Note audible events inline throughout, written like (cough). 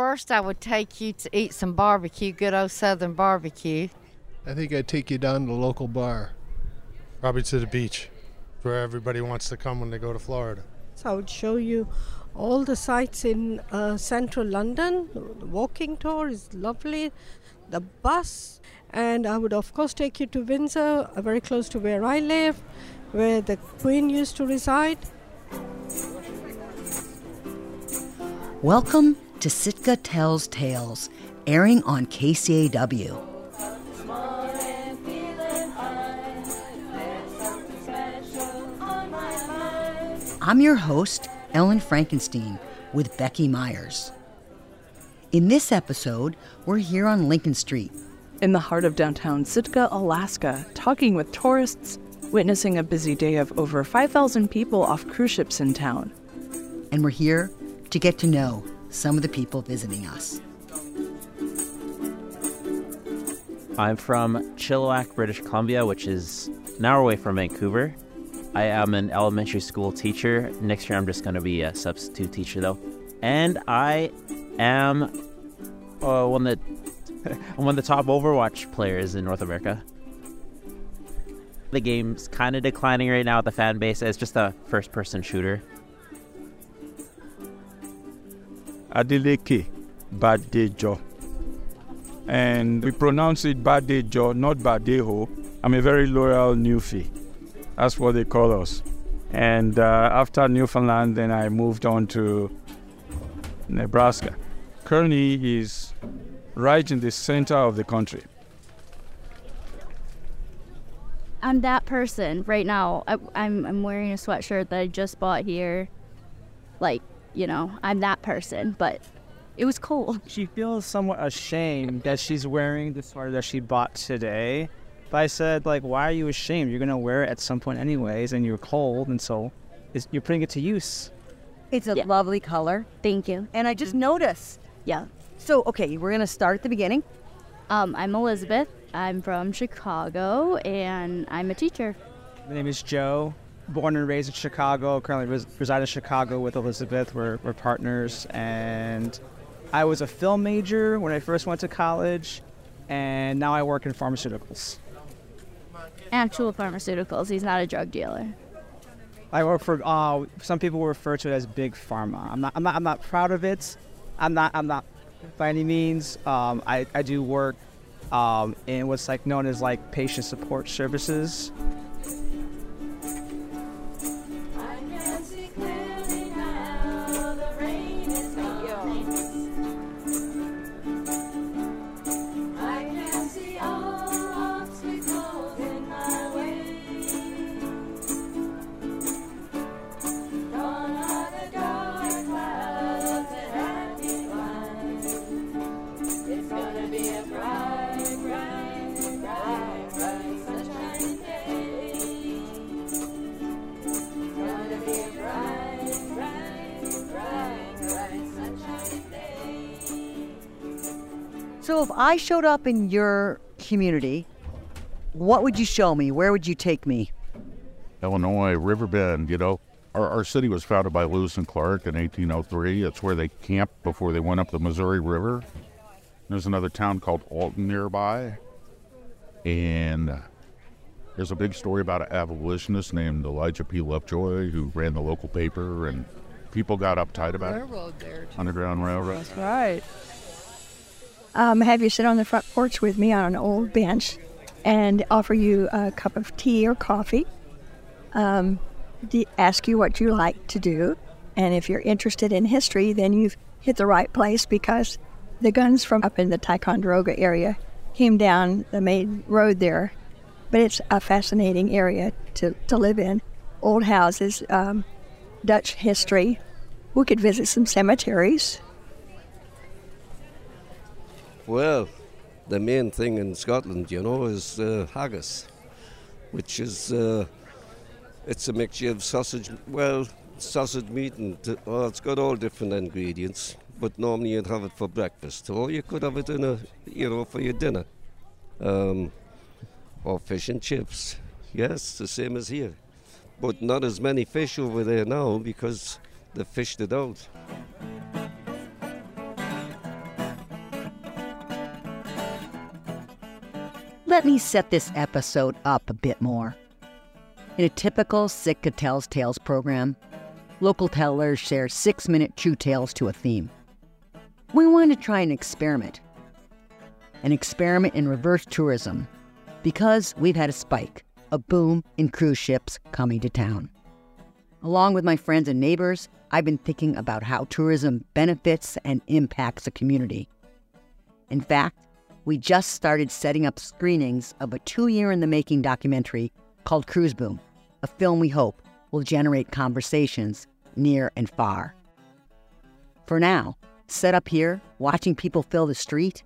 First, I would take you to eat some barbecue, good old Southern barbecue. I think I'd take you down to the local bar. Probably to the beach, where everybody wants to come when they go to Florida. So I would show you all the sites in uh, central London. The walking tour is lovely. The bus, and I would of course take you to Windsor, uh, very close to where I live, where the Queen used to reside. Welcome to Sitka Tells Tales, airing on KCAW. I'm your host, Ellen Frankenstein, with Becky Meiers. In this episode, we're here on Lincoln Street. In the heart of downtown Sitka, Alaska, talking with tourists, witnessing a busy day of over 5,000 people off cruise ships in town. And we're here to get to know some of the people visiting us. I'm from Chilliwack, British Columbia, which is an hour away from Vancouver. I am an elementary school teacher. Next year, I'm just going to be a substitute teacher, though. And I am uh, one of the (laughs) one of the top Overwatch players in North America. The game's kind of declining right now. at The fan base it's just a first-person shooter. Adeleke Badejo. And we pronounce it Badejo, not Badejo. I'm a very loyal Newfie. That's what they call us. And uh, after Newfoundland, then I moved on to Nebraska. Kearney is right in the center of the country. I'm that person right now. I, I'm I'm wearing a sweatshirt that I just bought here. Like, you know, I'm that person, but it was cold. (laughs) She feels somewhat ashamed that she's wearing the sweater that she bought today. But I said, like, why are you ashamed? You're gonna wear it at some point anyways, and you're cold, and so it's, you're putting it to use. It's a lovely color. Thank you. And I just noticed. Yeah. So, okay, we're going to start at the beginning. Um, I'm Elizabeth. I'm from Chicago, and I'm a teacher. My name is Joe. Born and raised in Chicago. Currently res- reside in Chicago with Elizabeth. We're, we're partners. And I was a film major when I first went to college, and now I work in pharmaceuticals. Actual pharmaceuticals. He's not a drug dealer. I work for. Uh, some people refer to it as big pharma. I'm not. I'm not. I'm not proud of it. I'm not. I'm not by any means. Um, I, I do work um, in what's like known as like patient support services. So, if I showed up in your community, what would you show me? Where would you take me? Illinois, Riverbend, you know. Our, our city was founded by Lewis and Clark in 1803. It's where they camped before they went up the Missouri River. There's another town called Alton nearby. And uh, there's a big story about an abolitionist named Elijah P. Lovejoy who ran the local paper, and people got uptight about Railroad there, it. Underground Railroad. That's right. Um, have you sit on the front porch with me on an old bench and offer you a cup of tea or coffee. Um, ask you what you like to do. And if you're interested in history, then you've hit the right place because the guns from up in the Ticonderoga area came down the main road there. But it's a fascinating area to, to live in. Old houses, um, Dutch history. We could visit some cemeteries. Well, the main thing in Scotland, you know, is uh, haggis, which is uh, it's a mixture of sausage, well, sausage meat and oh, it's got all different ingredients. But normally you'd have it for breakfast, or you could have it in a, you know, for your dinner, um, or fish and chips. Yes, the same as here, but not as many fish over there now because they fished it out. Let me set this episode up a bit more. In a typical Sitka Tells Tales program, local tellers share six minute true tales to a theme. We want to try an experiment, an experiment in reverse tourism, because we've had a spike a boom in cruise ships coming to town. Along with my friends and neighbors, I've been thinking about how tourism benefits and impacts a community. In fact, we just started setting up screenings of a two year in the making documentary called Cruise Boom, a film we hope will generate conversations near and far. For now, set up here, watching people fill the street,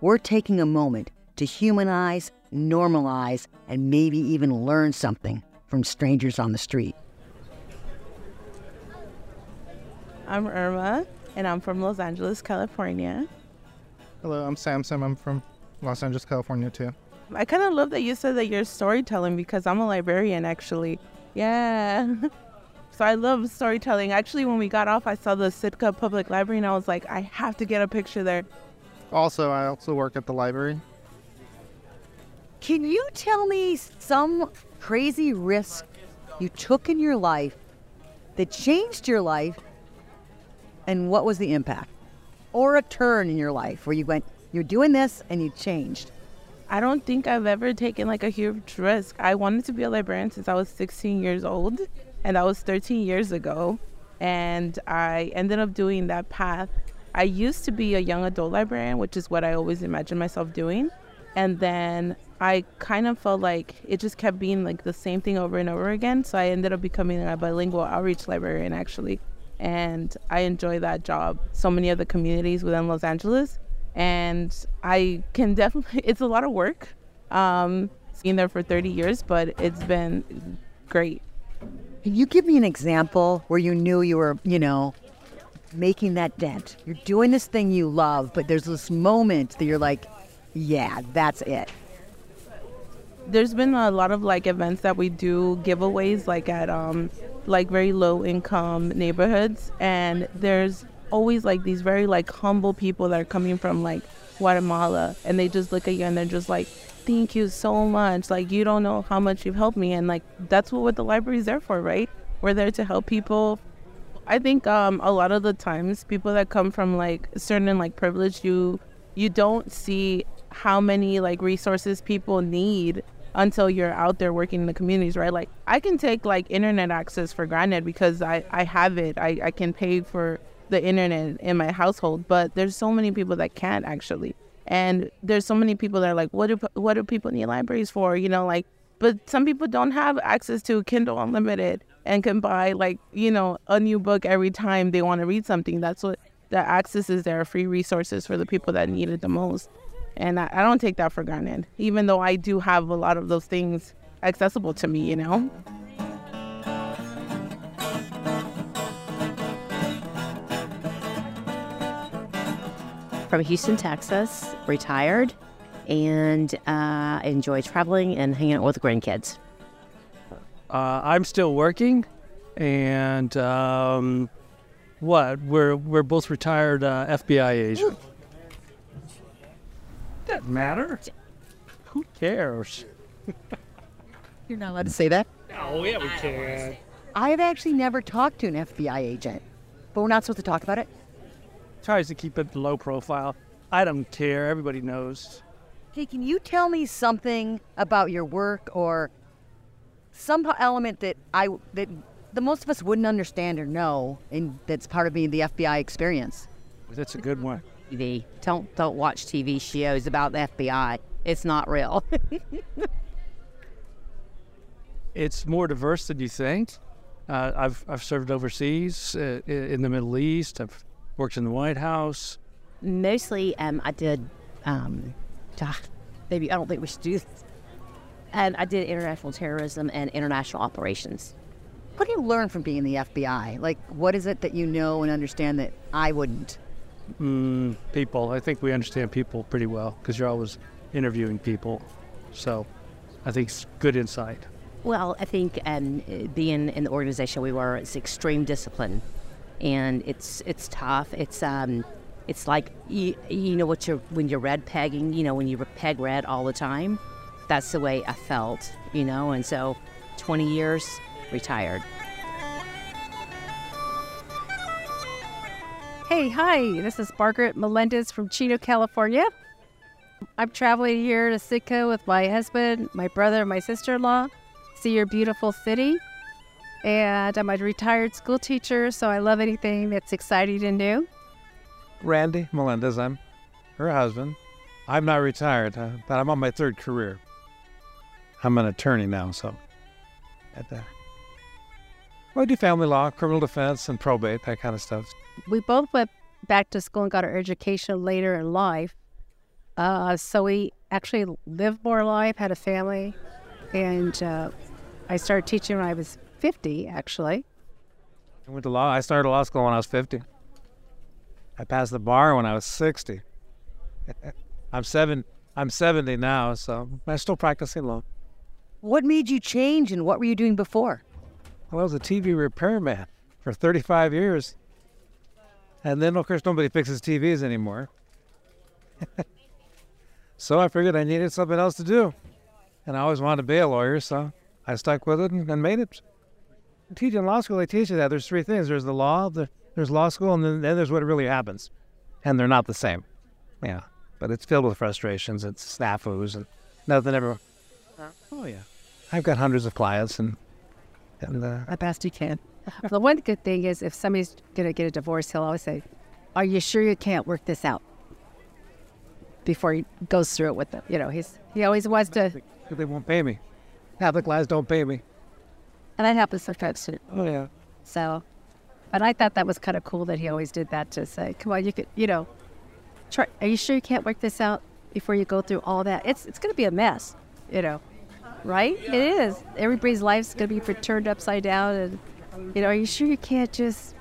we're taking a moment to humanize, normalize, and maybe even learn something from strangers on the street. I'm Irma, and I'm from Los Angeles, California. Hello, I'm Samson. I'm from Los Angeles, California, too. I kind of love that you said that you're storytelling because I'm a librarian, actually. Yeah. (laughs) so I love storytelling. Actually, when we got off, I saw the Sitka Public Library, and I was like, I have to get a picture there. Also, I also work at the library. Can you tell me some crazy risk you took in your life that changed your life and what was the impact? Or a turn in your life where you went, you're doing this and you changed? I don't think I've ever taken like a huge risk. I wanted to be a librarian since I was 16 years old, and that was 13 years ago. And I ended up doing that path. I used to be a young adult librarian, which is what I always imagined myself doing. And then I kind of felt like it just kept being like the same thing over and over again. So I ended up becoming a bilingual outreach librarian actually. And I enjoy that job. So many of the communities within Los Angeles. And I can definitely, (laughs) it's a lot of work. Um, being there for 30 years, but it's been great. Can you give me an example where you knew you were, you know, making that dent? You're doing this thing you love, but there's this moment that you're like, yeah, that's it. There's been a lot of like events that we do giveaways like at um like very low income neighborhoods. And there's always like these very like humble people that are coming from like Guatemala. And they just look at you and they're just like thank you so much. Like you don't know how much you've helped me. And like that's what, what the library is there for right? We're there to help people. I think um, a lot of the times people that come from like certain like privilege you you don't see how many like resources people need until you're out there working in the communities, right? Like I can take like internet access for granted because I, I have it. I, I can pay for the internet in my household, but there's so many people that can't actually. And there's so many people that are like, what do what do people need libraries for? You know, like but some people don't have access to Kindle Unlimited and can buy like, you know, a new book every time they want to read something. That's what the access is there, free resources for the people that need it the most. And I, I don't take that for granted, even though I do have a lot of those things accessible to me, you know? From Houston, Texas, retired, and uh, enjoy traveling and hanging out with the grandkids. Uh, I'm still working, and um, what? We're we're both retired uh, FBI agents. Doesn't matter. Who cares? (laughs) You're not allowed to say that. Oh yeah, we can. I've actually never talked to an FBI agent, but we're not supposed to talk about it. Tries to keep it low profile. I don't care. Everybody knows. Hey, can you tell me something about your work or some element that I that the most of us wouldn't understand or know, and that's part of being the FBI experience? That's a good one. TV. Don't don't watch TV shows about the FBI. It's not real. (laughs) it's more diverse than you think. Uh, I've I've served overseas uh, in the Middle East. I've worked in the White House. Mostly, um, I did. Um, maybe I don't think we should do this. And I did international terrorism and international operations. What do you learn from being in the FBI? Like, what is it that you know and understand that I wouldn't? Mm, people. I think we understand people pretty well because you're always interviewing people. So I think it's good insight. Well, I think um, being in the organization we were, it's extreme discipline, and it's it's tough. It's um, It's like you, you know what you're when you're red pegging. You know when you peg red all the time. That's the way I felt. You know, and so 20 years retired. Hey, hi, this is Margaret Melendez from Chino, California. I'm traveling here to Sitka with my husband, my brother, and my sister in law, see your beautiful city. And I'm a retired school teacher, so I love anything that's exciting and new. Randy Melendez, I'm her husband. I'm not retired, uh, but I'm on my third career. I'm an attorney now, so at the I do family law, criminal defense, and probate, that kind of stuff. We both went back to school and got our education later in life. Uh, so we actually lived more life, had a family, and uh, I started teaching when I was 50, actually. I went to law. I started law school when I was 50. I passed the bar when I was 60. (laughs) I'm seven. I'm 70 now, so I'm still practicing law. What made you change, and what were you doing before? Well, I was a TV repairman for 35 years. And then, of course, nobody fixes TVs anymore. (laughs) so I figured I needed something else to do. And I always wanted to be a lawyer, so I stuck with it and, and made it. Teaching law school, they teach you that there's three things there's the law, the, there's law school, and then, then there's what really happens. And they're not the same. Yeah. But it's filled with frustrations and snafus and nothing ever. Oh, yeah. I've got hundreds of clients, and and uh, the best you can. (laughs) the one good thing is if somebody's going to get a divorce, he'll always say, Are you sure you can't work this out? Before he goes through it with them. You know, he's he always wants to. They won't pay me. Catholic clients don't pay me. And that happens sometimes too. Oh, yeah. So, but I thought that was kind of cool that he always did that to say, Come on, you could, you know, try. Are you sure you can't work this out before you go through all that? It's, it's going to be a mess, you know right? It is. Everybody's life's going to be turned upside down. And, you know, are you sure you can't just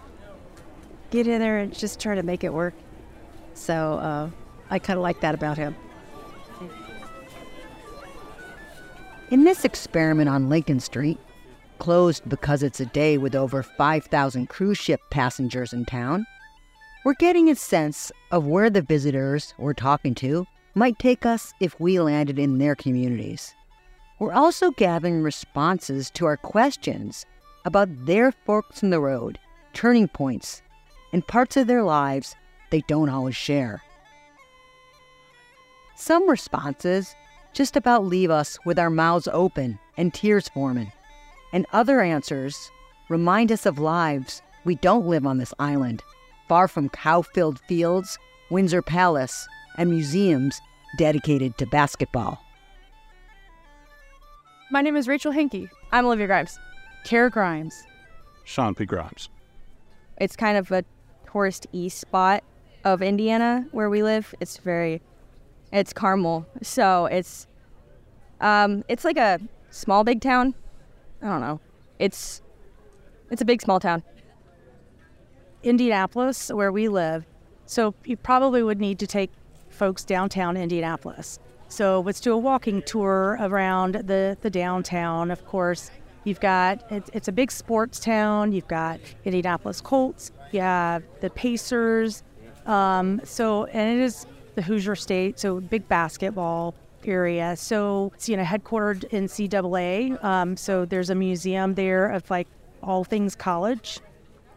get in there and just try to make it work? So uh, I kind of like that about him. In this experiment on Lincoln Street, closed because it's a day with over 5,000 cruise ship passengers in town, we're getting a sense of where the visitors we're talking to might take us if we landed in their communities. We're also gathering responses to our questions about their forks in the road, turning points, and parts of their lives they don't always share. Some responses just about leave us with our mouths open and tears forming, and other answers remind us of lives we don't live on this island, far from cow filled fields, Windsor Palace, and museums dedicated to basketball. My name is Rachel Henke. I'm Olivia Grimes. Kara Grimes. Sean P. Grimes. It's kind of a tourist east spot of Indiana where we live. It's very, it's Carmel, so it's, um, it's like a small big town. I don't know. It's, it's a big small town. Indianapolis, where we live. So you probably would need to take folks downtown Indianapolis. So let's do a walking tour around the, the downtown. Of course, you've got it's, it's a big sports town. You've got Indianapolis Colts. You have the Pacers. Um, so and it is the Hoosier State, so big basketball area. So it's you know headquartered NCAA. Um, so there's a museum there of like all things college.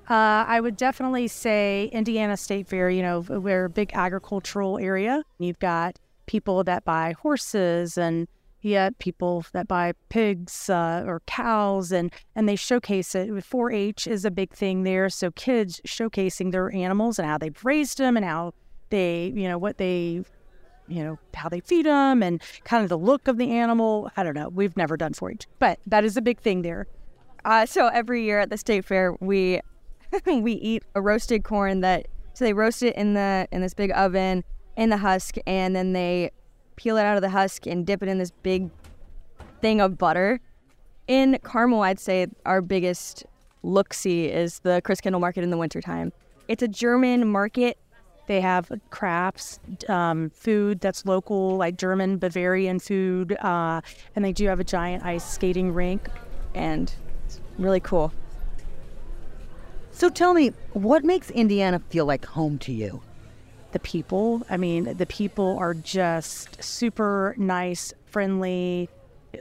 Uh, I would definitely say Indiana State Fair. You know, we're a big agricultural area. You've got people that buy horses and yet people that buy pigs uh, or cows and and they showcase it. 4-h is a big thing there. So kids showcasing their animals and how they've raised them and how they you know what they you know how they feed them and kind of the look of the animal. I don't know. We've never done 4-h but that is a big thing there. Uh, so every year at the state fair we (laughs) we eat a roasted corn that so they roast it in the in this big oven in the husk and then they peel it out of the husk and dip it in this big thing of butter. In Carmel, I'd say our biggest look see is the Christkindl Market in the wintertime. It's a German market. They have crafts, um, food that's local, like German Bavarian food, uh, and they do have a giant ice skating rink, and it's really cool. So tell me, what makes Indiana feel like home to you? The people. I mean, the people are just super nice, friendly,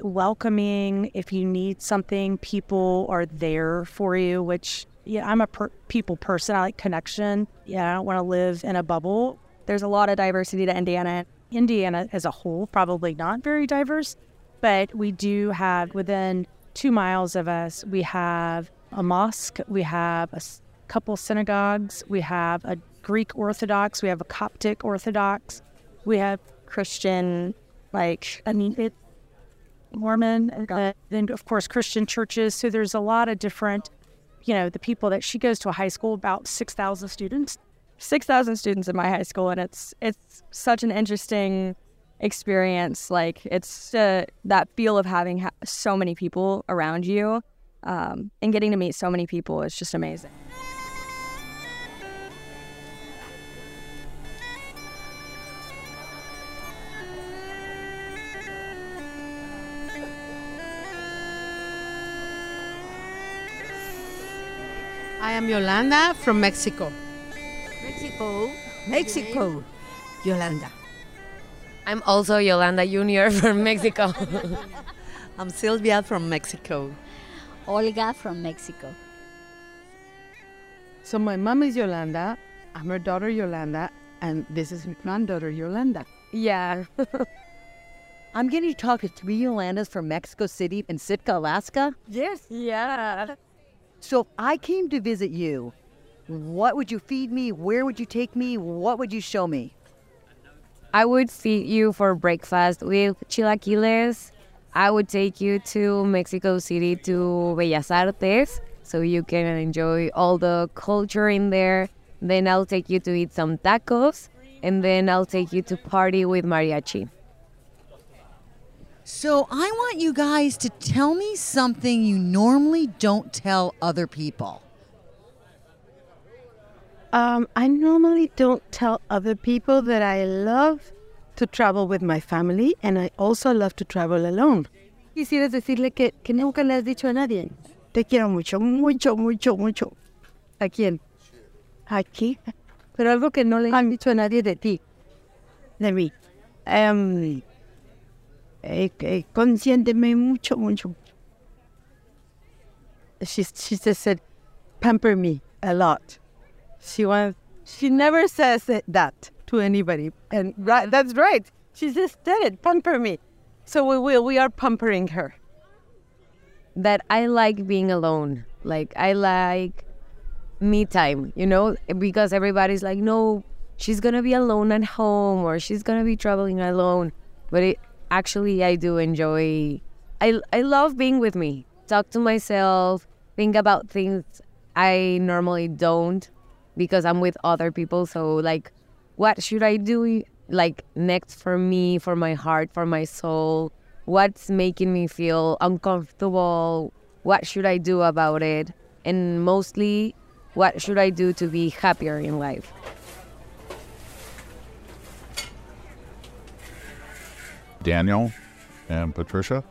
welcoming. If you need something, people are there for you, which, yeah, I'm a per- people person. I like connection. Yeah, I don't want to live in a bubble. There's a lot of diversity to Indiana. Indiana as a whole, probably not very diverse, but we do have within two miles of us, we have a mosque, we have a couple synagogues, we have a Greek Orthodox, we have a Coptic Orthodox, we have Christian, like, I mean, it, Mormon, and then of course Christian churches. So there's a lot of different, you know, the people that she goes to a high school, about 6,000 students. 6,000 students in my high school, and it's it's such an interesting experience. Like it's uh, that feel of having ha- so many people around you, um, and getting to meet so many people is just amazing. Am Yolanda from Mexico. Mexico. Mexico. Yolanda. I'm also Yolanda Jr. from Mexico. (laughs) I'm Sylvia from Mexico. Olga from Mexico. So my mom is Yolanda, I'm her daughter Yolanda, and this is my granddaughter Yolanda. Yeah. (laughs) I'm getting to talk to three Yolandas from Mexico City and Sitka, Alaska. Yes. Yeah. So if I came to visit you, what would you feed me? Where would you take me? What would you show me? I would feed you for breakfast with chilaquiles. I would take you to Mexico City to Bellas Artes so you can enjoy all the culture in there. Then I'll take you to eat some tacos and then I'll take you to party with mariachi. So I want you guys to tell me something you normally don't tell other people. Um, I normally don't tell other people that I love to travel with my family and I also love to travel alone. Quisieras decirle que, que nunca le has dicho a nadie. Te quiero mucho, mucho, mucho, mucho. ¿A quién? Aquí. Pero algo que no le han dicho a nadie de ti. De mí. Um, eh, eh, consiénteme mucho, mucho. She, she just said, pamper me a lot. She wants, she never says that to anybody. And right, that's right. She just did it, pamper me. So we will, we are pampering her. That I like being alone. Like, I like me time, you know, because everybody's like, no, she's gonna be alone at home or she's gonna be traveling alone. But it, actually, I do enjoy, I, I love being with me, talk to myself, think about things I normally don't because I'm with other people. So, like, what should I do, like, next for me, for my heart, for my soul? What's making me feel uncomfortable? What should I do about it? And mostly, what should I do to be happier in life? Daniel and Patricia,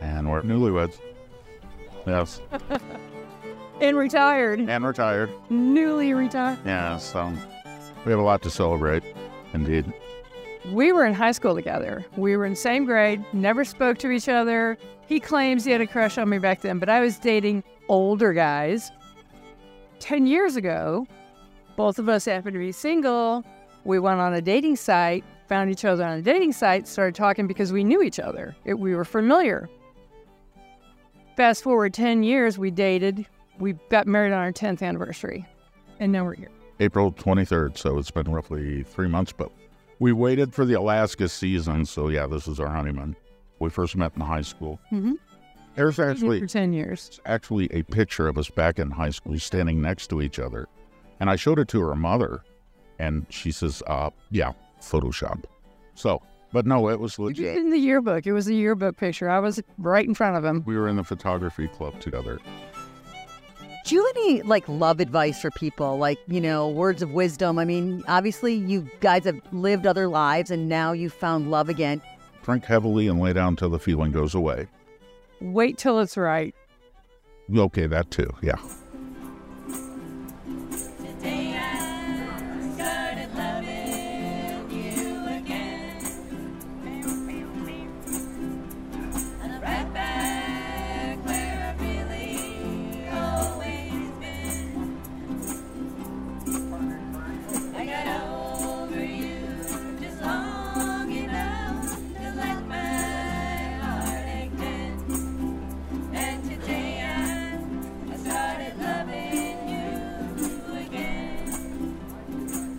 and we're newlyweds. Yes, (laughs) And retired. and retired. Newly retired. Yeah, so we have a lot to celebrate, indeed. We were in high school together. We were in the same grade, never spoke to each other. He claims he had a crush on me back then, but I was dating older guys. 10 years ago, both of us happened to be single. We went on a dating site, found each other on a dating site, started talking because we knew each other. It, we were familiar. Fast forward 10 years, we dated. We got married on our 10th anniversary, and now we're here. April 23rd, so it's been roughly three months, but we waited for the Alaska season, so yeah, this is our honeymoon. We first met in high school. Mm-hmm. There's actually for 10 years. actually a picture of us back in high school standing next to each other. And I showed it to her mother, and she says, uh, yeah, Photoshop. So, but no, it was legit. In the yearbook, it was a yearbook picture. I was right in front of him. We were in the photography club together. Do you have any like love advice for people? Like, you know, words of wisdom? I mean, obviously you guys have lived other lives and now you found love again. Drink heavily and lay down till the feeling goes away. Wait till it's right. Okay, that too, yeah.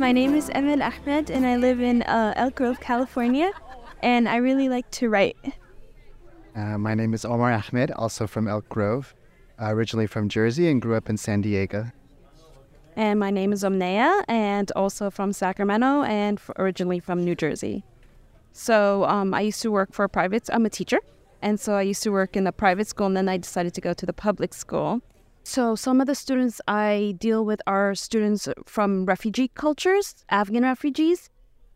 My name is Evan Ahmed, and I live in uh, Elk Grove, California, and I really like to write. Uh, my name is Omar Ahmed, also from Elk Grove, uh, originally from Jersey and grew up in San Diego. And my name is Omnea, and also from Sacramento, and f- originally from New Jersey. So um, I used to work for a private. I'm a teacher, and so I used to work in a private school, and then I decided to go to the public school. So some of the students I deal with are students from refugee cultures, Afghan refugees,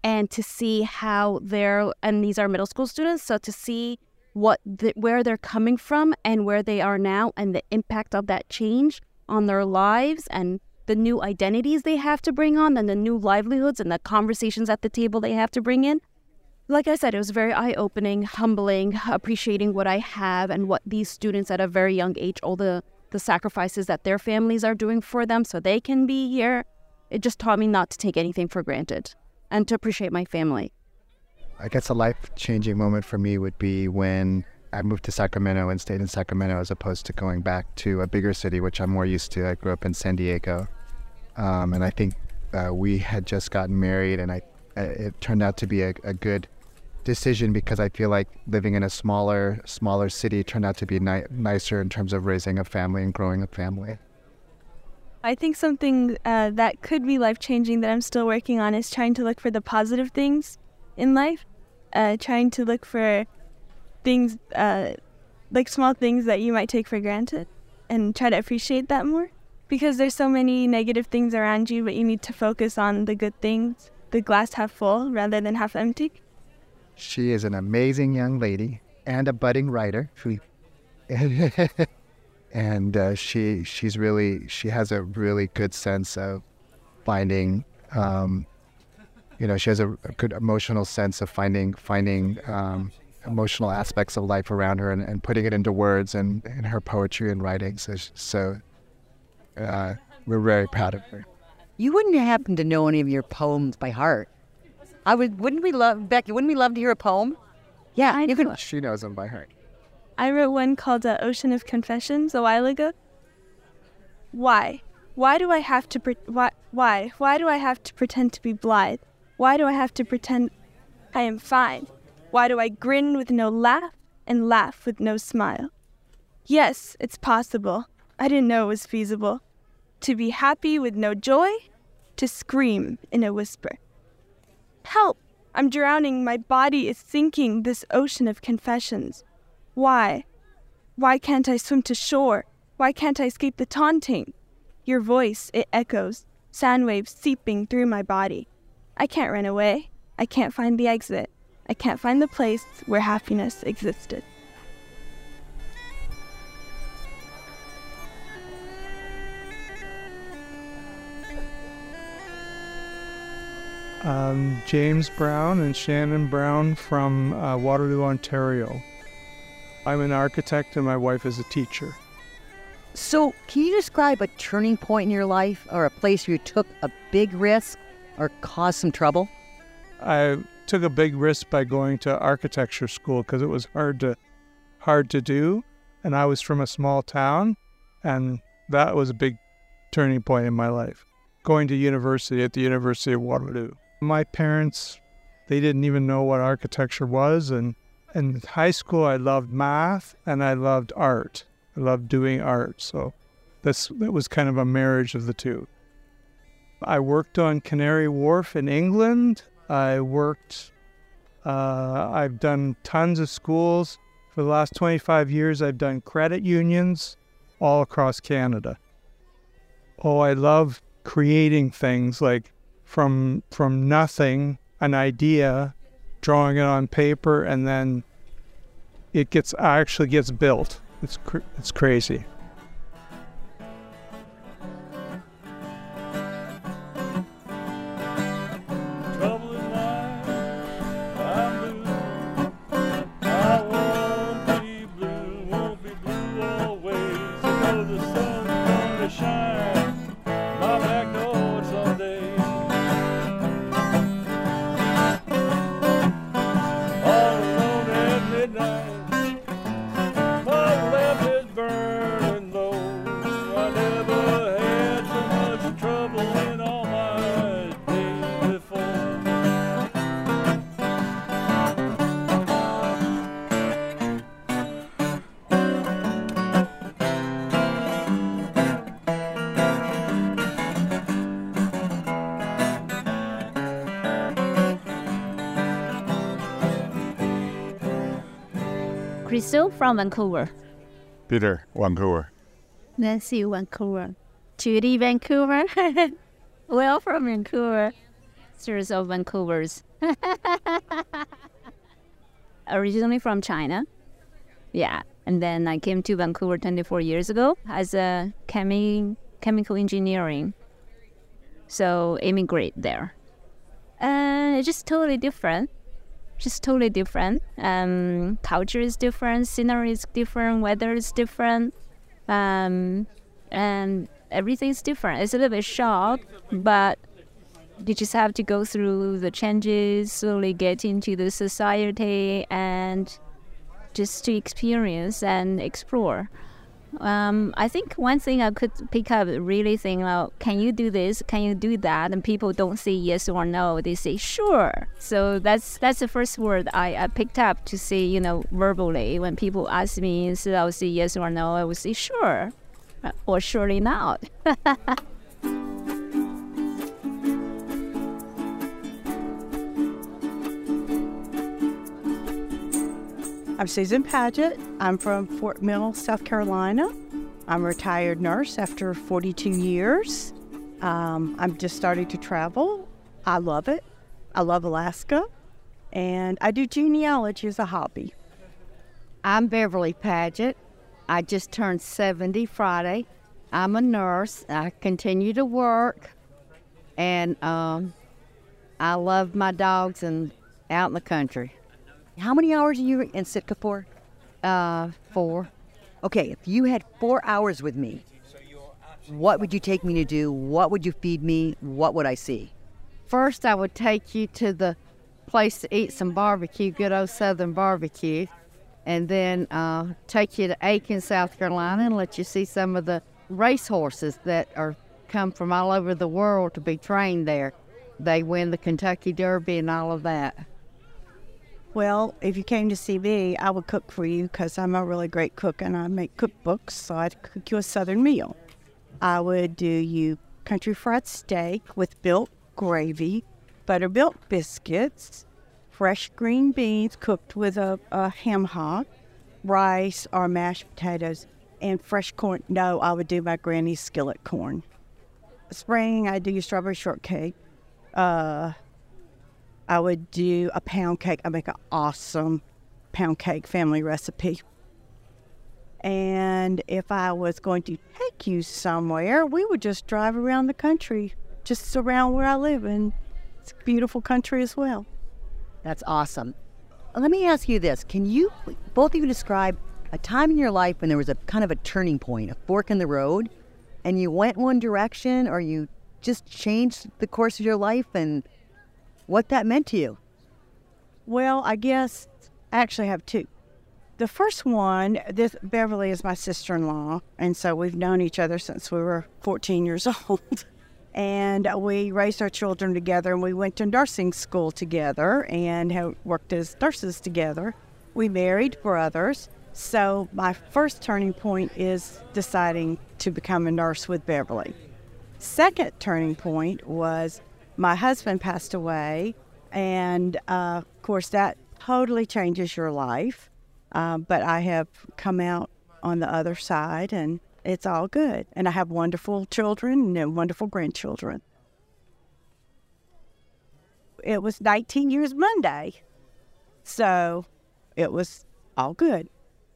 and to see how they're and these are middle school students. So to see what the, where they're coming from and where they are now, and the impact of that change on their lives and the new identities they have to bring on and the new livelihoods and the conversations at the table they have to bring in. Like I said, it was very eye opening, humbling, appreciating what I have and what these students at a very young age, all the, the sacrifices that their families are doing for them so they can be here. It just taught me not to take anything for granted and to appreciate my family. I guess a life changing moment for me would be when I moved to Sacramento and stayed in Sacramento as opposed to going back to a bigger city, which I'm more used to. I grew up in San Diego. Um, and I think uh, we had just gotten married, and I, uh, it turned out to be a, a, good decision because I feel like living in a smaller, smaller city turned out to be ni- nicer in terms of raising a family and growing a family. I think something uh, that could be life changing that I'm still working on is trying to look for the positive things in life, uh, trying to look for things uh, like small things that you might take for granted and try to appreciate that more because there's so many negative things around you but you need to focus on the good things the glass half full rather than half empty she is an amazing young lady and a budding writer (laughs) and uh, she she's really she has a really good sense of finding um, you know she has a, a, good emotional sense of finding finding um, emotional aspects of life around her and, and putting it into words and in her poetry and writing. So, so uh, we're very proud of her. You wouldn't happen to know any of your poems by heart. I would. Wouldn't we love Becky? Wouldn't we love to hear a poem? Yeah, I you can. She knows them by heart. I wrote one called uh, "Ocean of Confessions" a while ago. Why? Why do I have to pre- why why why do I have to pretend to be blithe? Why do I have to pretend I am fine? Why do I grin with no laugh and laugh with no smile? Yes, it's possible. I didn't know it was feasible. To be happy with no joy, to scream in a whisper. Help! I'm drowning. My body is sinking this ocean of confessions. Why? Why can't I swim to shore? Why can't I escape the taunting? Your voice, it echoes, sound waves seeping through my body. I can't run away. I can't find the exit. I can't find the place where happiness existed. Um, James Brown and Shannon Brown from uh, Waterloo, Ontario. I'm an architect and my wife is a teacher. So, can you describe a turning point in your life or a place where you took a big risk or caused some trouble? I took a big risk by going to architecture school because it was hard to hard to do and I was from a small town and that was a big turning point in my life. Going to university at the University of Waterloo. My parents they didn't even know what architecture was and in high school I loved math and I loved art. I loved doing art. So this that was kind of a marriage of the two. I worked on Canary Wharf in England. I worked, uh, I've done tons of schools. For the last 25 years, I've done credit unions all across Canada. Oh, I love creating things like from from nothing, an idea, drawing it on paper, and then it gets actually gets built. It's cr- it's crazy. From Vancouver. Peter, Vancouver. Nancy, Vancouver. Judy, Vancouver. (laughs) well, from Vancouver. Series of Vancouvers. (laughs) Originally from China. Yeah. And then I came to Vancouver 24 years ago as a chemi- chemical engineering. So immigrate there. And it's just totally different. Just totally different. Um, culture is different, scenery is different, weather is different. Um, and is different. It's a little bit shock, but you just have to go through the changes, slowly get into the society, and just to experience and explore. Um, I think one thing I could pick up, really about, can you do this? Can you do that? And people don't say yes or no; they say sure. So that's that's the first word I, I picked up to say, you know, verbally. When people ask me, instead would say yes or no, I would say sure, or surely not. (laughs) I'm Susan Paget. I'm from Fort Mill, South Carolina. I'm a retired nurse after 42 years. Um, I'm just starting to travel. I love it. I love Alaska. And I do genealogy as a hobby. I'm Beverly Paget. I just turned 70 Friday. I'm a nurse. I continue to work. And um, I love my dogs and out in the country. How many hours are you in Sitka for? Uh, four. Okay, if you had four hours with me, what would you take me to do? What would you feed me? What would I see? First, I would take you to the place to eat some barbecue, good old Southern barbecue, and then uh, take you to Aiken, South Carolina, and let you see some of the race horses that are come from all over the world to be trained there. They win the Kentucky Derby and all of that. Well, if you came to see me, I would cook for you because I'm a really great cook and I make cookbooks, so I'd cook you a southern meal. I would do you country fried steak with built gravy, buttermilk biscuits, fresh green beans cooked with a, a ham hock, rice or mashed potatoes, and fresh corn. No, I would do my granny's skillet corn. Spring, I'd do your strawberry shortcake. Uh, I would do a pound cake. I make an awesome pound cake family recipe. And if I was going to take you somewhere, we would just drive around the country, just around where I live. And it's a beautiful country as well. That's awesome. Let me ask you this Can you, both of you, describe a time in your life when there was a kind of a turning point, a fork in the road, and you went one direction or you just changed the course of your life and what that meant to you? Well, I guess I actually have two. The first one, this Beverly is my sister-in-law, and so we've known each other since we were 14 years (laughs) old. and we raised our children together, and we went to nursing school together, and worked as nurses together. We married brothers. So my first turning point is deciding to become a nurse with Beverly. Second turning point was my husband passed away, and uh, of course that totally changes your life. Uh, but I have come out on the other side, and it's all good. And I have wonderful children and wonderful grandchildren. It was 19 years Monday, so it was all good.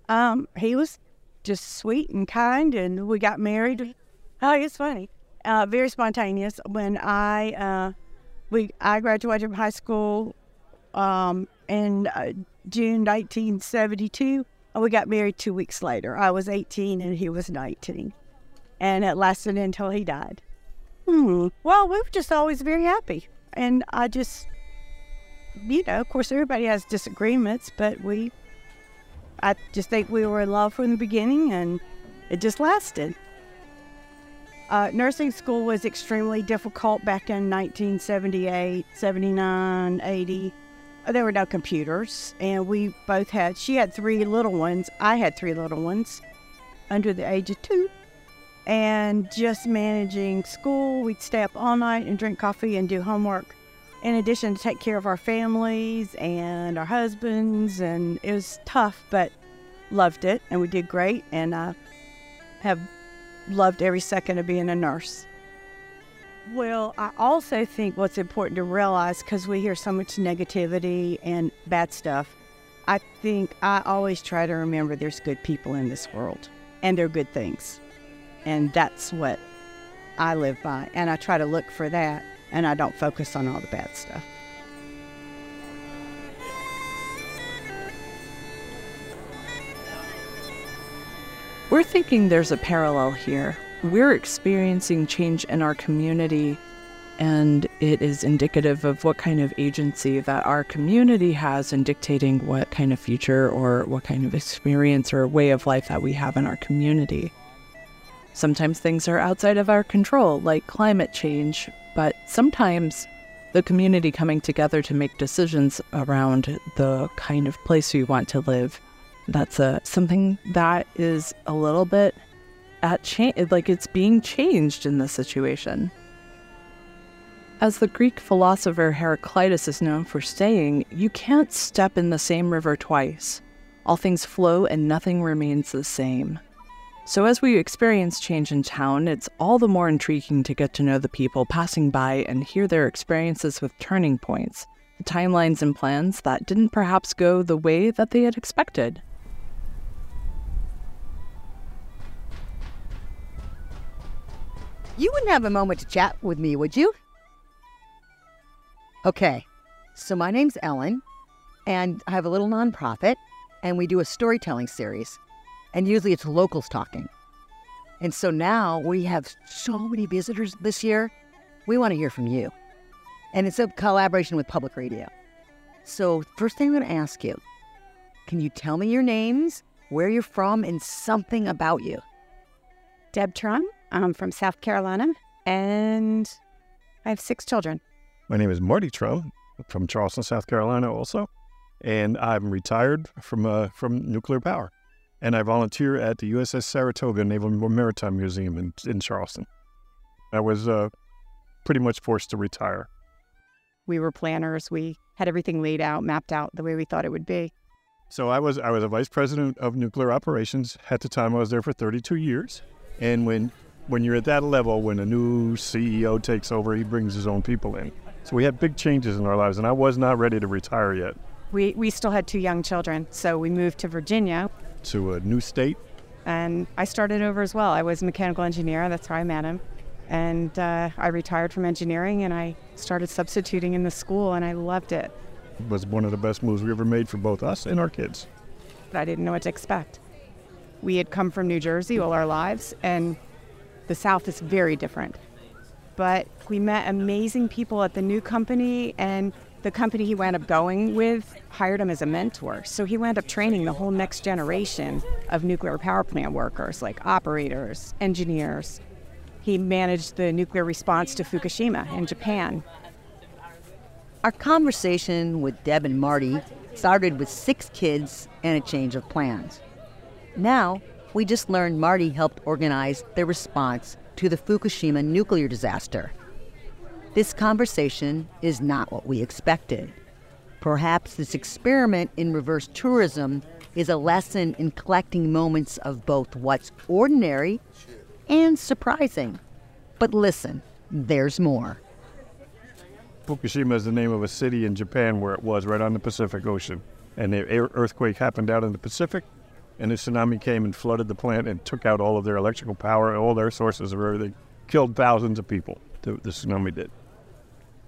Um, he was just sweet and kind, and we got married. Oh, it's funny. Uh, very spontaneous. When I uh, we I graduated from high school um, in uh, June 1972, and we got married two weeks later. I was 18 and he was 19, and it lasted until he died. Hmm. Well, we were just always very happy, and I just, you know, of course, everybody has disagreements, but we, I just think we were in love from the beginning, and it just lasted. Uh, nursing school was extremely difficult back in 1978, 79, 80. There were no computers, and we both had, she had three little ones. I had three little ones under the age of two. And just managing school, we'd stay up all night and drink coffee and do homework, in addition to take care of our families and our husbands. And it was tough, but loved it, and we did great, and uh, have loved every second of being a nurse. Well, I also think what's important to realize because we hear so much negativity and bad stuff, I think I always try to remember there's good people in this world and there are good things. And that's what I live by. And I try to look for that and I don't focus on all the bad stuff. We're thinking there's a parallel here. We're experiencing change in our community, and it is indicative of what kind of agency that our community has in dictating what kind of future or what kind of experience or way of life that we have in our community. Sometimes things are outside of our control, like climate change, but sometimes the community coming together to make decisions around the kind of place we want to live that's a something that is a little bit at change like it's being changed in this situation. As the greek philosopher heraclitus is known for saying you can't step in the same river twice. All things flow and nothing remains the same. So as we experience change in town it's all the more intriguing to get to know the people passing by and hear their experiences with turning points the timelines and plans that didn't perhaps go the way that they had expected You wouldn't have a moment to chat with me, would you? Okay, so my name's Ellen, and I have a little nonprofit, and we do a storytelling series. And usually it's locals talking. And so now we have so many visitors this year. We want to hear from you. And it's a collaboration with public radio. So, first thing I'm going to ask you can you tell me your names, where you're from, and something about you? Deb Trum. I'm from South Carolina, and I have six children. My name is Marty Trum from Charleston, South Carolina, also, and I'm retired from uh, from nuclear power, and I volunteer at the USS Saratoga Naval Maritime Museum in, in Charleston. I was uh, pretty much forced to retire. We were planners. We had everything laid out, mapped out the way we thought it would be. So I was I was a vice president of nuclear operations at the time. I was there for 32 years, and when when you're at that level, when a new CEO takes over, he brings his own people in. So we had big changes in our lives, and I was not ready to retire yet. We, we still had two young children, so we moved to Virginia. To a new state? And I started over as well. I was a mechanical engineer, that's how I met him. And uh, I retired from engineering and I started substituting in the school, and I loved it. It was one of the best moves we ever made for both us and our kids. But I didn't know what to expect. We had come from New Jersey all our lives, and the South is very different. But we met amazing people at the new company, and the company he wound up going with hired him as a mentor. So he wound up training the whole next generation of nuclear power plant workers, like operators, engineers. He managed the nuclear response to Fukushima in Japan. Our conversation with Deb and Marty started with six kids and a change of plans. Now, we just learned Marty helped organize the response to the Fukushima nuclear disaster. This conversation is not what we expected. Perhaps this experiment in reverse tourism is a lesson in collecting moments of both what's ordinary and surprising. But listen, there's more. Fukushima is the name of a city in Japan where it was, right on the Pacific Ocean. And the earthquake happened out in the Pacific, and the tsunami came and flooded the plant and took out all of their electrical power, all their sources of everything, killed thousands of people. The, the tsunami did.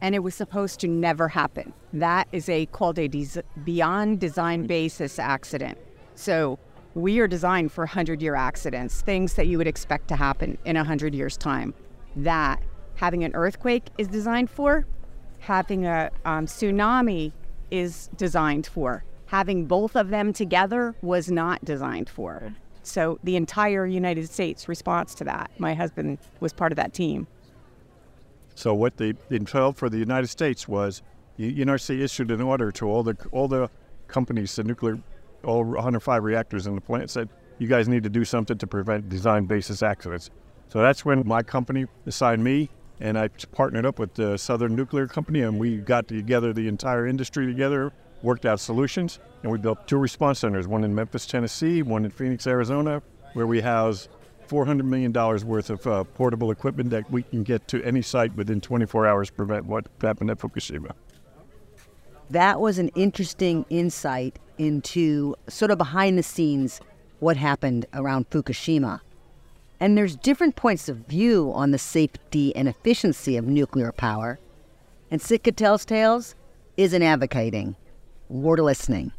And it was supposed to never happen. That is a called a des- beyond design basis accident. So we are designed for 100 year accidents, things that you would expect to happen in 100 years' time. That having an earthquake is designed for, having a um, tsunami is designed for having both of them together was not designed for. So the entire United States response to that, my husband was part of that team. So what they entailed for the United States was, the NRC issued an order to all the all the companies, the nuclear, all 105 reactors in the plant, said you guys need to do something to prevent design basis accidents. So that's when my company assigned me, and I partnered up with the Southern Nuclear Company, and we got together the entire industry together worked out solutions, and we built two response centers, one in Memphis, Tennessee, one in Phoenix, Arizona, where we house $400 million worth of uh, portable equipment that we can get to any site within 24 hours to prevent what happened at Fukushima. That was an interesting insight into sort of behind the scenes what happened around Fukushima. And there's different points of view on the safety and efficiency of nuclear power. And Sitka Tells Tales isn't advocating. We're listening.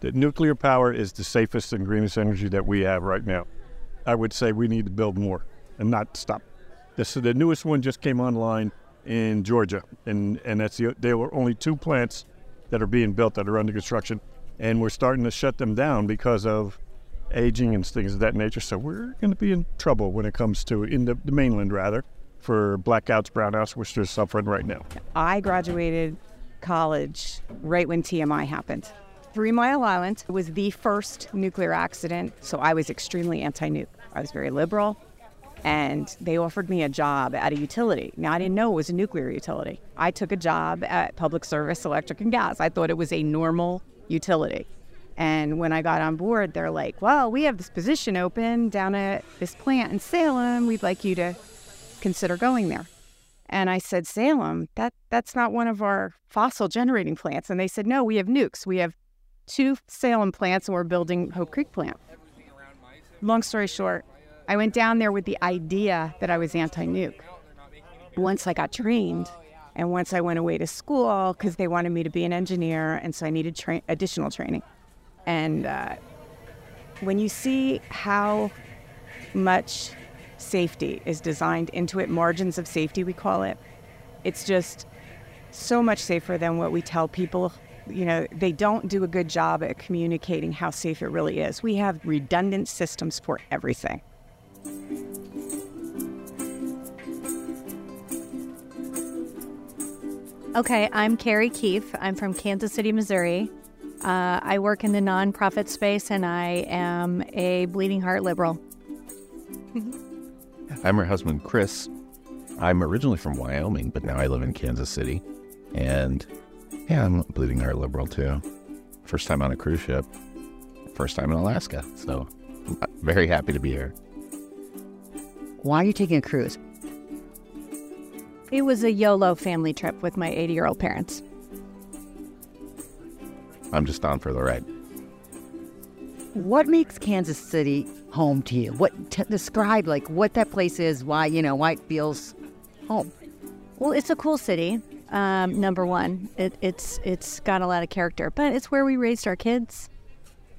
that nuclear power is the safest and greenest energy that we have right now. I would say we need to build more and not stop. This the newest one just came online in Georgia, and and that's the there were only two plants that are being built that are under construction, and we're starting to shut them down because of aging and things of that nature. So we're going to be in trouble when it comes to in the, the mainland rather for blackouts, brownouts, which they're suffering right now. I graduated college right when TMI happened. Three Mile Island was the first nuclear accident, so I was extremely anti nuke. I was very liberal, and they offered me a job at a utility. Now, I didn't know it was a nuclear utility. I took a job at Public Service Electric and Gas. I thought it was a normal utility. And when I got on board, they're like, well, we have this position open down at this plant in Salem. We'd like you to consider going there. And I said, Salem, that, that's not one of our fossil generating plants. And they said, no, we have nukes. We have two Salem plants and we're building Hope Creek plant. Long story short, I went down there with the idea that I was anti nuke. Once I got trained, and once I went away to school because they wanted me to be an engineer, and so I needed tra- additional training. And uh, when you see how much safety is designed into it, margins of safety, we call it, it's just so much safer than what we tell people. You know, they don't do a good job at communicating how safe it really is. We have redundant systems for everything. Okay, I'm Carrie Keefe. I'm from Kansas City, Missouri. Uh, I work in the nonprofit space and I am a bleeding heart liberal. I'm her husband, Chris. I'm originally from Wyoming, but now I live in Kansas City. And yeah, I'm a bleeding heart liberal too. First time on a cruise ship, first time in Alaska. So I'm very happy to be here. Why are you taking a cruise? It was a YOLO family trip with my 80 year old parents. I'm just on for the ride. What makes Kansas City home to you? What t- describe like what that place is? Why you know why it feels home? Well, it's a cool city. Um, number one, it, it's it's got a lot of character, but it's where we raised our kids.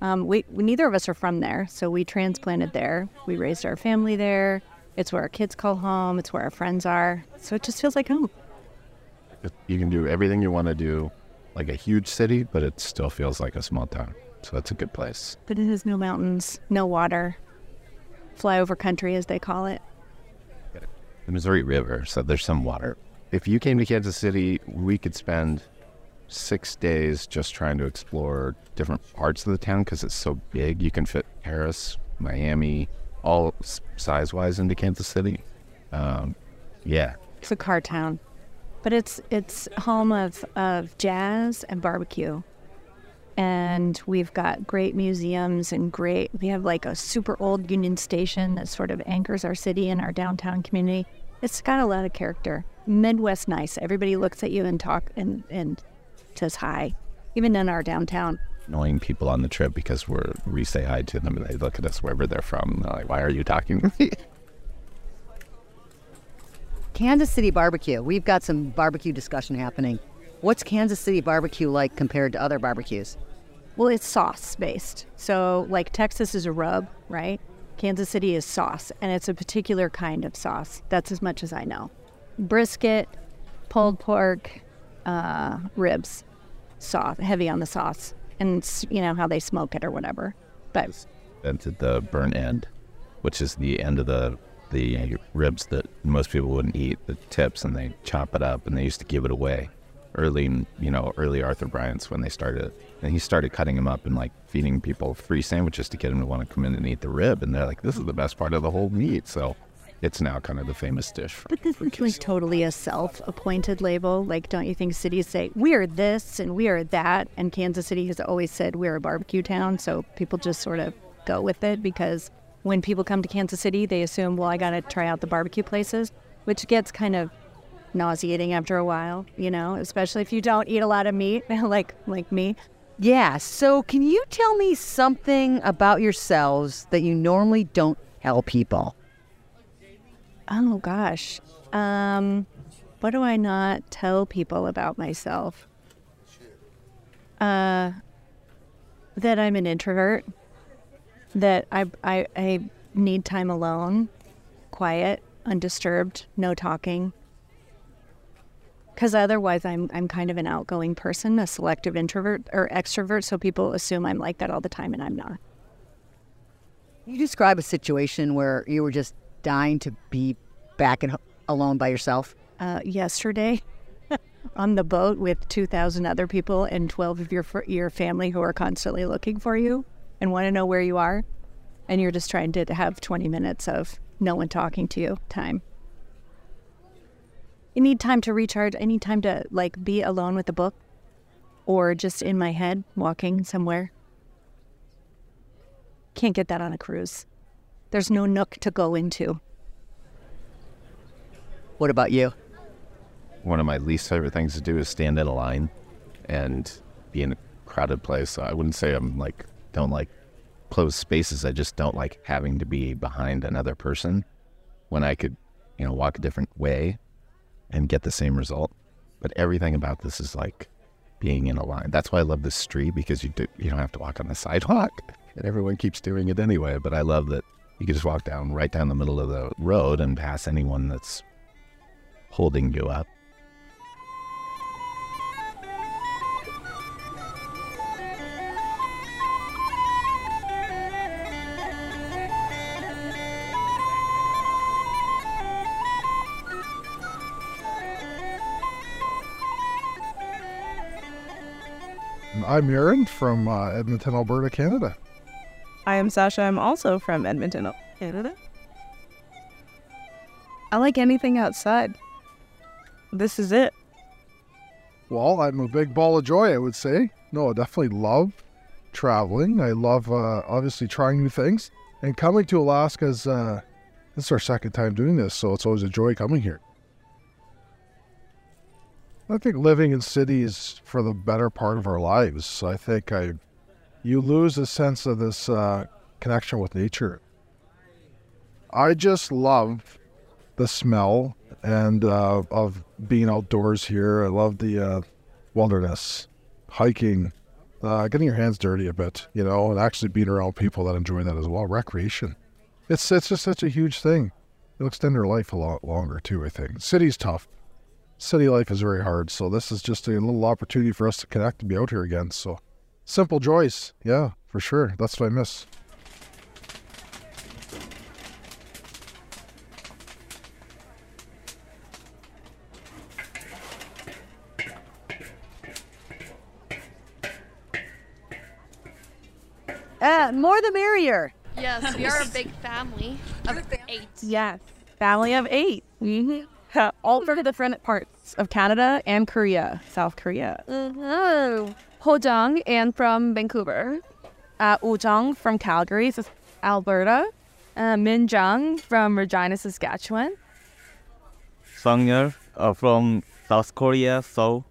Um, we, we neither of us are from there, so we transplanted there. We raised our family there. It's where our kids call home. It's where our friends are. So it just feels like home. You can do everything you want to do, like a huge city, but it still feels like a small town. So that's a good place. But it has no mountains, no water, flyover country as they call it. The Missouri River, so there's some water. If you came to Kansas City, we could spend six days just trying to explore different parts of the town because it's so big. You can fit Paris, Miami, all size wise into Kansas City. Um, yeah. It's a car town, but it's it's home of, of jazz and barbecue. And we've got great museums and great, we have like a super old Union Station that sort of anchors our city and our downtown community. It's got a lot of character. Midwest nice. Everybody looks at you and talk and, and says hi, even in our downtown. Annoying people on the trip because we're we say hi to them and they look at us wherever they're from. They're like, "Why are you talking to me?" (laughs) Kansas City barbecue. We've got some barbecue discussion happening. What's Kansas City barbecue like compared to other barbecues? Well, it's sauce based. So, like Texas is a rub, right? Kansas City is sauce, and it's a particular kind of sauce. That's as much as I know. Brisket, pulled pork, uh, ribs, sauce, heavy on the sauce, and you know how they smoke it or whatever. But Invented the burnt end, which is the end of the the ribs that most people wouldn't eat, the tips, and they chop it up, and they used to give it away. Early, you know, early Arthur Bryant's when they started, and he started cutting them up and like feeding people free sandwiches to get them to want to come in and eat the rib, and they're like, "This is the best part of the whole meat." So, it's now kind of the famous dish. But this is like totally a self-appointed label. Like, don't you think cities say we're this and we are that? And Kansas City has always said we're a barbecue town, so people just sort of go with it because when people come to Kansas City, they assume, well, I got to try out the barbecue places, which gets kind of nauseating after a while, you know, especially if you don't eat a lot of meat, (laughs) like like me. Yeah, so can you tell me something about yourselves that you normally don't tell people? Oh gosh. Um what do I not tell people about myself? Uh that I'm an introvert. That I I, I need time alone, quiet, undisturbed, no talking. Cuz otherwise I'm I'm kind of an outgoing person, a selective introvert or extrovert, so people assume I'm like that all the time and I'm not. You describe a situation where you were just dying to be back and alone by yourself? Uh, yesterday, (laughs) on the boat with 2,000 other people and 12 of your your family who are constantly looking for you and want to know where you are, and you're just trying to have 20 minutes of no one talking to you time. You need time to recharge. I need time to like be alone with a book, or just in my head walking somewhere. Can't get that on a cruise. There's no nook to go into. What about you? One of my least favorite things to do is stand in a line and be in a crowded place. I wouldn't say I'm like, don't like closed spaces. I just don't like having to be behind another person when I could, you know, walk a different way and get the same result. But everything about this is like being in a line. That's why I love this street because you do, you don't have to walk on the sidewalk, (laughs) and everyone keeps doing it anyway. But I love that you can just walk down right down the middle of the road and pass anyone that's holding you up. I'm Aaron from uh, Edmonton, Alberta, Canada. I am Sasha. I'm also from Edmonton, Canada. I like anything outside. This is it. Well, I'm a big ball of joy, I would say. No, I definitely love traveling. I love, uh, obviously, trying new things. And coming to Alaska is, uh, this is our second time doing this, so it's always a joy coming here. I think living in cities for the better part of our lives. I think I, you lose a sense of this uh, connection with nature. I just love the smell and uh, of being outdoors here. I love the uh, wilderness, hiking, uh, getting your hands dirty a bit, you know, and actually being around people that enjoy that as well. Recreation. It's it's just such a huge thing. It'll extend your life a lot longer too. I think city's tough. City life is very hard, so this is just a little opportunity for us to connect and be out here again. So, simple joys, yeah, for sure. That's what I miss. Uh, more the merrier. Yes, we are a big family of eight. Yes, family of 8 (laughs) Mm-hmm. All from different parts of Canada and Korea, South Korea. Mm-hmm. Hojang and from Vancouver. Uh, Ujang from Calgary, this is Alberta. Uh, Minjang from Regina, Saskatchewan. Sungyeol uh, from South Korea, Seoul.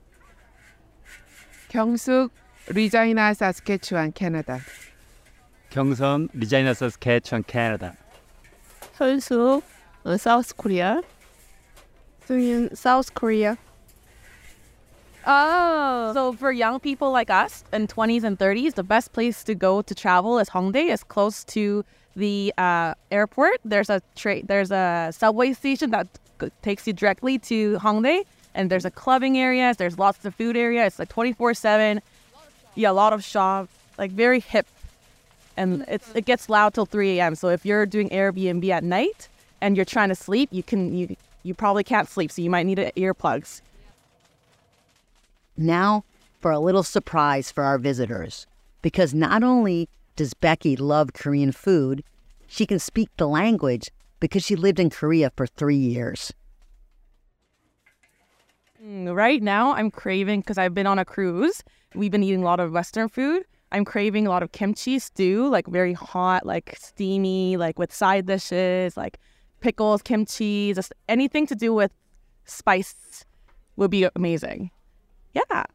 경숙, Regina, Saskatchewan, Canada. 경선, Regina, Saskatchewan, Canada. 현수, uh, South Korea. Soon, South Korea. Oh. So for young people like us in 20s and 30s, the best place to go to travel is Hongdae. It's close to the uh, airport. There's a tra- there's a subway station that takes you directly to Hongdae, and there's a clubbing area. There's lots of food area. It's like 24/7. Yeah, a lot of shops. Like very hip, and it's it gets loud till 3 a.m. So if you're doing Airbnb at night and you're trying to sleep, you can you you probably can't sleep, so you might need earplugs. Now for a little surprise for our visitors. Because not only does Becky love Korean food, she can speak the language because she lived in Korea for three years. Mm, Right now, I'm craving because I've been on a cruise. We've been eating a lot of Western food. I'm craving a lot of kimchi stew, like very hot, like steamy, like with side dishes, like pickles, kimchi, just anything to do with spice would be amazing. Yeah.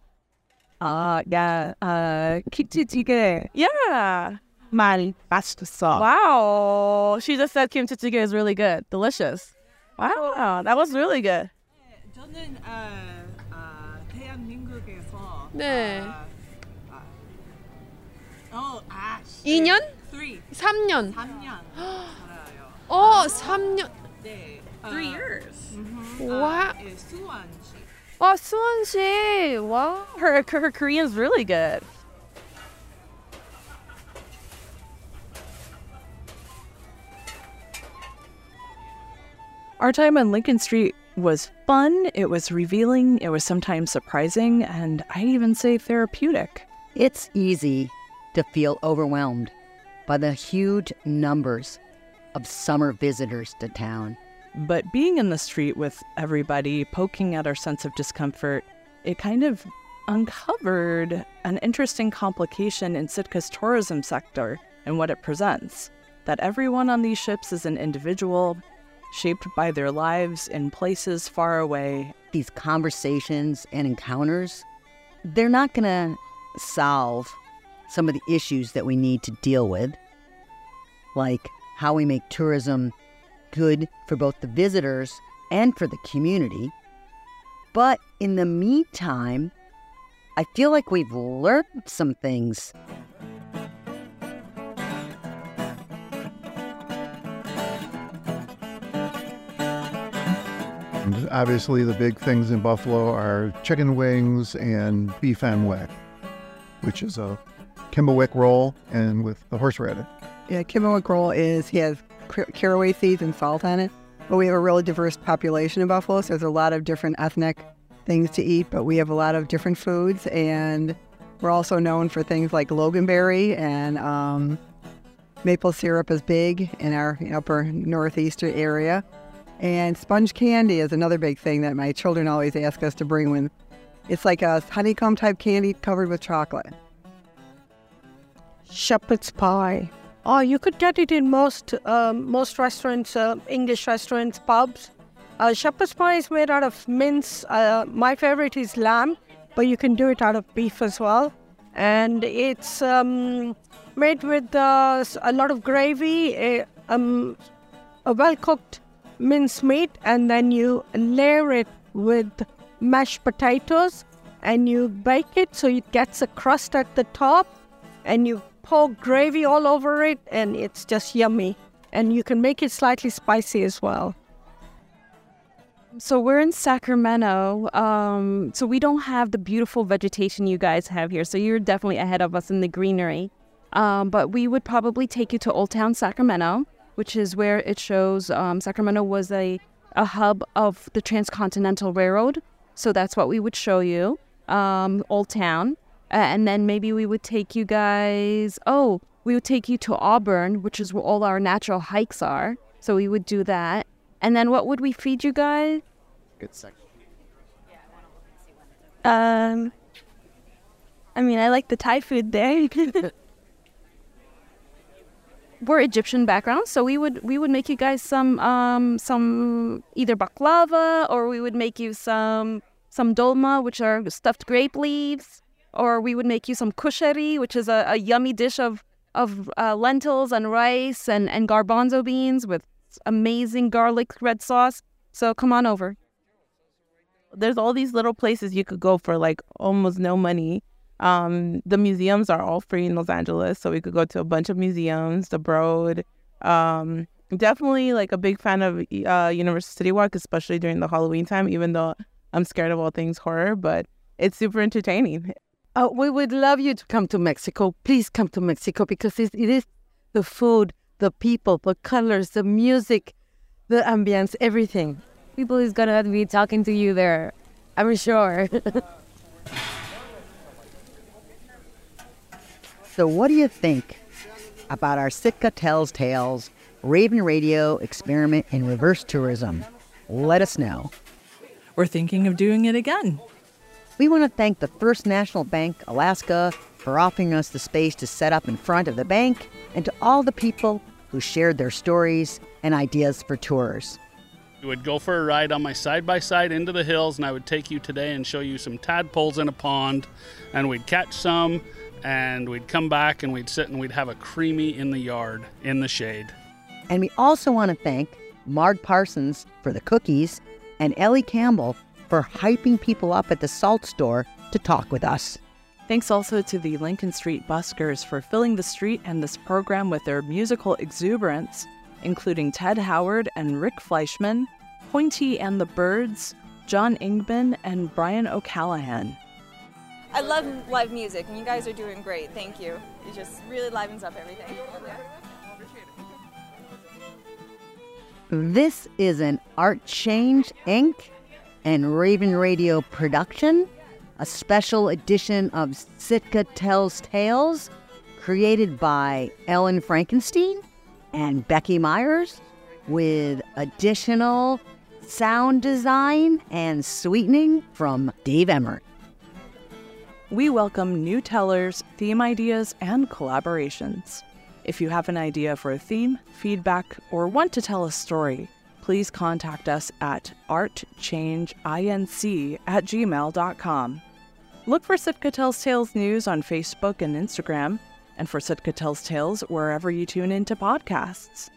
아, 야, 아, 김치찌개. Yeah. 말 맛있어. Wow. She just said kimchi jjigae is really good. Delicious. Wow. That was really good. 저는 아, 아, 대한민국에서 네. 어, 아, 2년? 3년. 3년. (gasps) 어, 3년. 네. Three years. 아, 와. 예, 수원시. 와, 수원시. 와. Her, her Korean's really good. Our time on Lincoln Street was fun, it was revealing, it was sometimes surprising, and I'd even say therapeutic. It's easy to feel overwhelmed by the huge numbers of summer visitors to town. But being in the street with everybody, poking at our sense of discomfort, it kind of uncovered an interesting complication in Sitka's tourism sector and what it presents. That everyone on these ships is an individual, shaped by their lives in places far away. These conversations and encounters, they're not going to solve some of the issues that we need to deal with, like how we make tourism good for both the visitors and for the community. But in the meantime, I feel like we've learned some things. Obviously, the big things in Buffalo are chicken wings and beef and weck, which is a kummelweck roll and with the horseradish. Yeah, Kummelweck roll is he has caraway seeds and salt on it. But we have a really diverse population in Buffalo, so there's a lot of different ethnic things to eat. But we have a lot of different foods, and we're also known for things like loganberry and um, maple syrup is big in our upper northeastern area. And sponge candy is another big thing that my children always ask us to bring when it's like a honeycomb type candy covered with chocolate. shepherd's pie. Oh, you could get it in most um, most restaurants, uh, English restaurants, pubs. Uh, shepherd's pie is made out of mince. Uh, my favorite is lamb, but you can do it out of beef as well. And it's um, made with uh, a lot of gravy, a, um, a well cooked mince meat, and then you layer it with mashed potatoes and you bake it so it gets a crust at the top and you pour gravy all over it and it's just yummy and you can make it slightly spicy as well So we're in Sacramento. Um, so we don't have the beautiful vegetation you guys have here. So you're definitely ahead of us in the greenery. Um, but we would probably take you to Old Town Sacramento, which is where it shows um, Sacramento was a, a hub of the Transcontinental Railroad. So that's what we would show you, um, Old Town. Uh, and then maybe we would take you guys, oh, we would take you to Auburn, which is where all our natural hikes are. So we would do that. And then what would we feed you guys? Good section. Um, I mean, I like the Thai food there. (laughs) we're Egyptian background, so we would we would make you guys some um some either baklava or we would make you some some dolma, which are stuffed grape leaves, or we would make you some kushari, which is a, a yummy dish of of uh, lentils and rice and and garbanzo beans with amazing garlic red sauce. So come on over. There's all these little places you could go for like almost no money. Um, the museums are all free in Los Angeles, so we could go to a bunch of museums. The Broad, um, definitely like a big fan of uh, Universal City Walk, especially during the Halloween time. Even though I'm scared of all things horror, but it's super entertaining. Uh, we would love you to come to Mexico. Please come to Mexico because it, it is the food, the people, the colors, the music, the ambience, everything. People is gonna be talking to you there, I'm sure. (laughs) So, what do you think about our Sitka Tells Tales Raven Radio experiment in reverse tourism? Let us know. We're thinking of doing it again. We want to thank the First National Bank Alaska for offering us the space to set up in front of the bank and to all the people who shared their stories and ideas for tours. We would go for a ride on my side by side into the hills, and I would take you today and show you some tadpoles in a pond, and we'd catch some, and we'd come back and we'd sit and we'd have a creamy in the yard in the shade. And we also want to thank Marg Parsons for the cookies and Ellie Campbell for hyping people up at the salt store to talk with us. Thanks also to the Lincoln Street Buskers for filling the street and this program with their musical exuberance, including Ted Howard and Rick Fleischman, Pointy and the Birds, John Ingman, and Bryan O'Callaghan. I love live music, and you guys are doing great. Thank you. It just really livens up everything. This is an Artchange Inc. and Raven Radio production, a special edition of Sitka Tells Tales, created by Ellen Frankenstein and Becky Meiers, with additional sound design and sweetening from Dave Emmert. We welcome new tellers, theme ideas, and collaborations. If you have an idea for a theme, feedback, or want to tell a story, please contact us at artchangeinc at gmail.com. Look for Sitka Tells Tales news on Facebook and Instagram, and for Sitka Tells Tales wherever you tune into podcasts.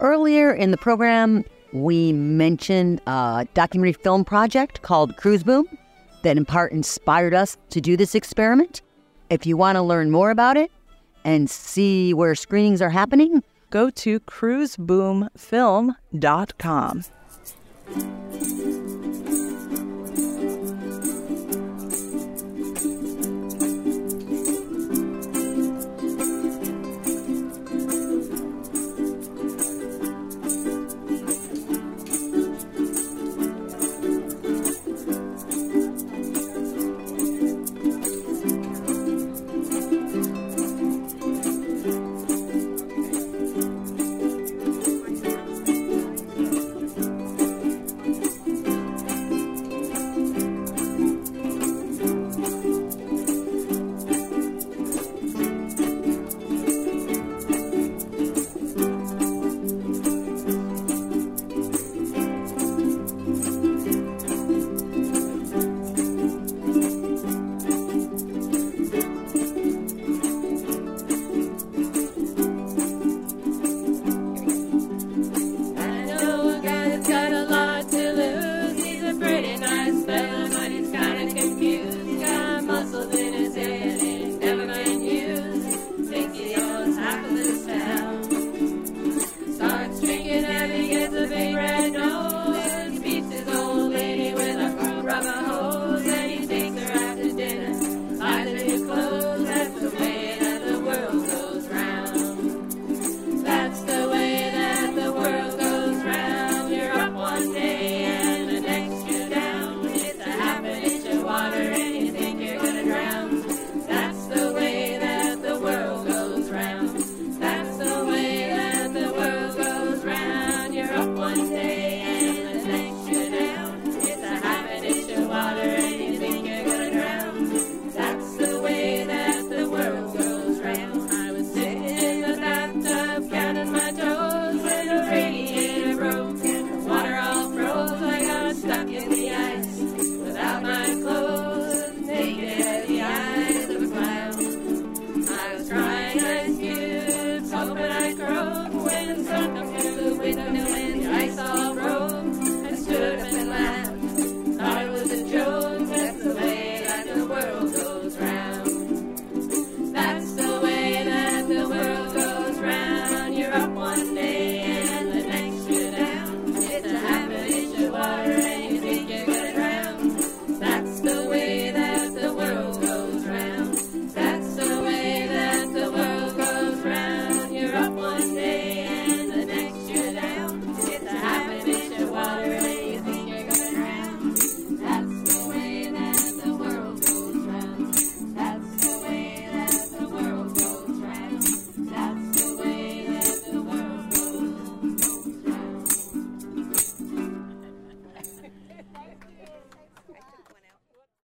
Earlier in the program, we mentioned a documentary film project called Cruise Boom that in part inspired us to do this experiment. If you want to learn more about it and see where screenings are happening, go to cruiseboomfilm.com.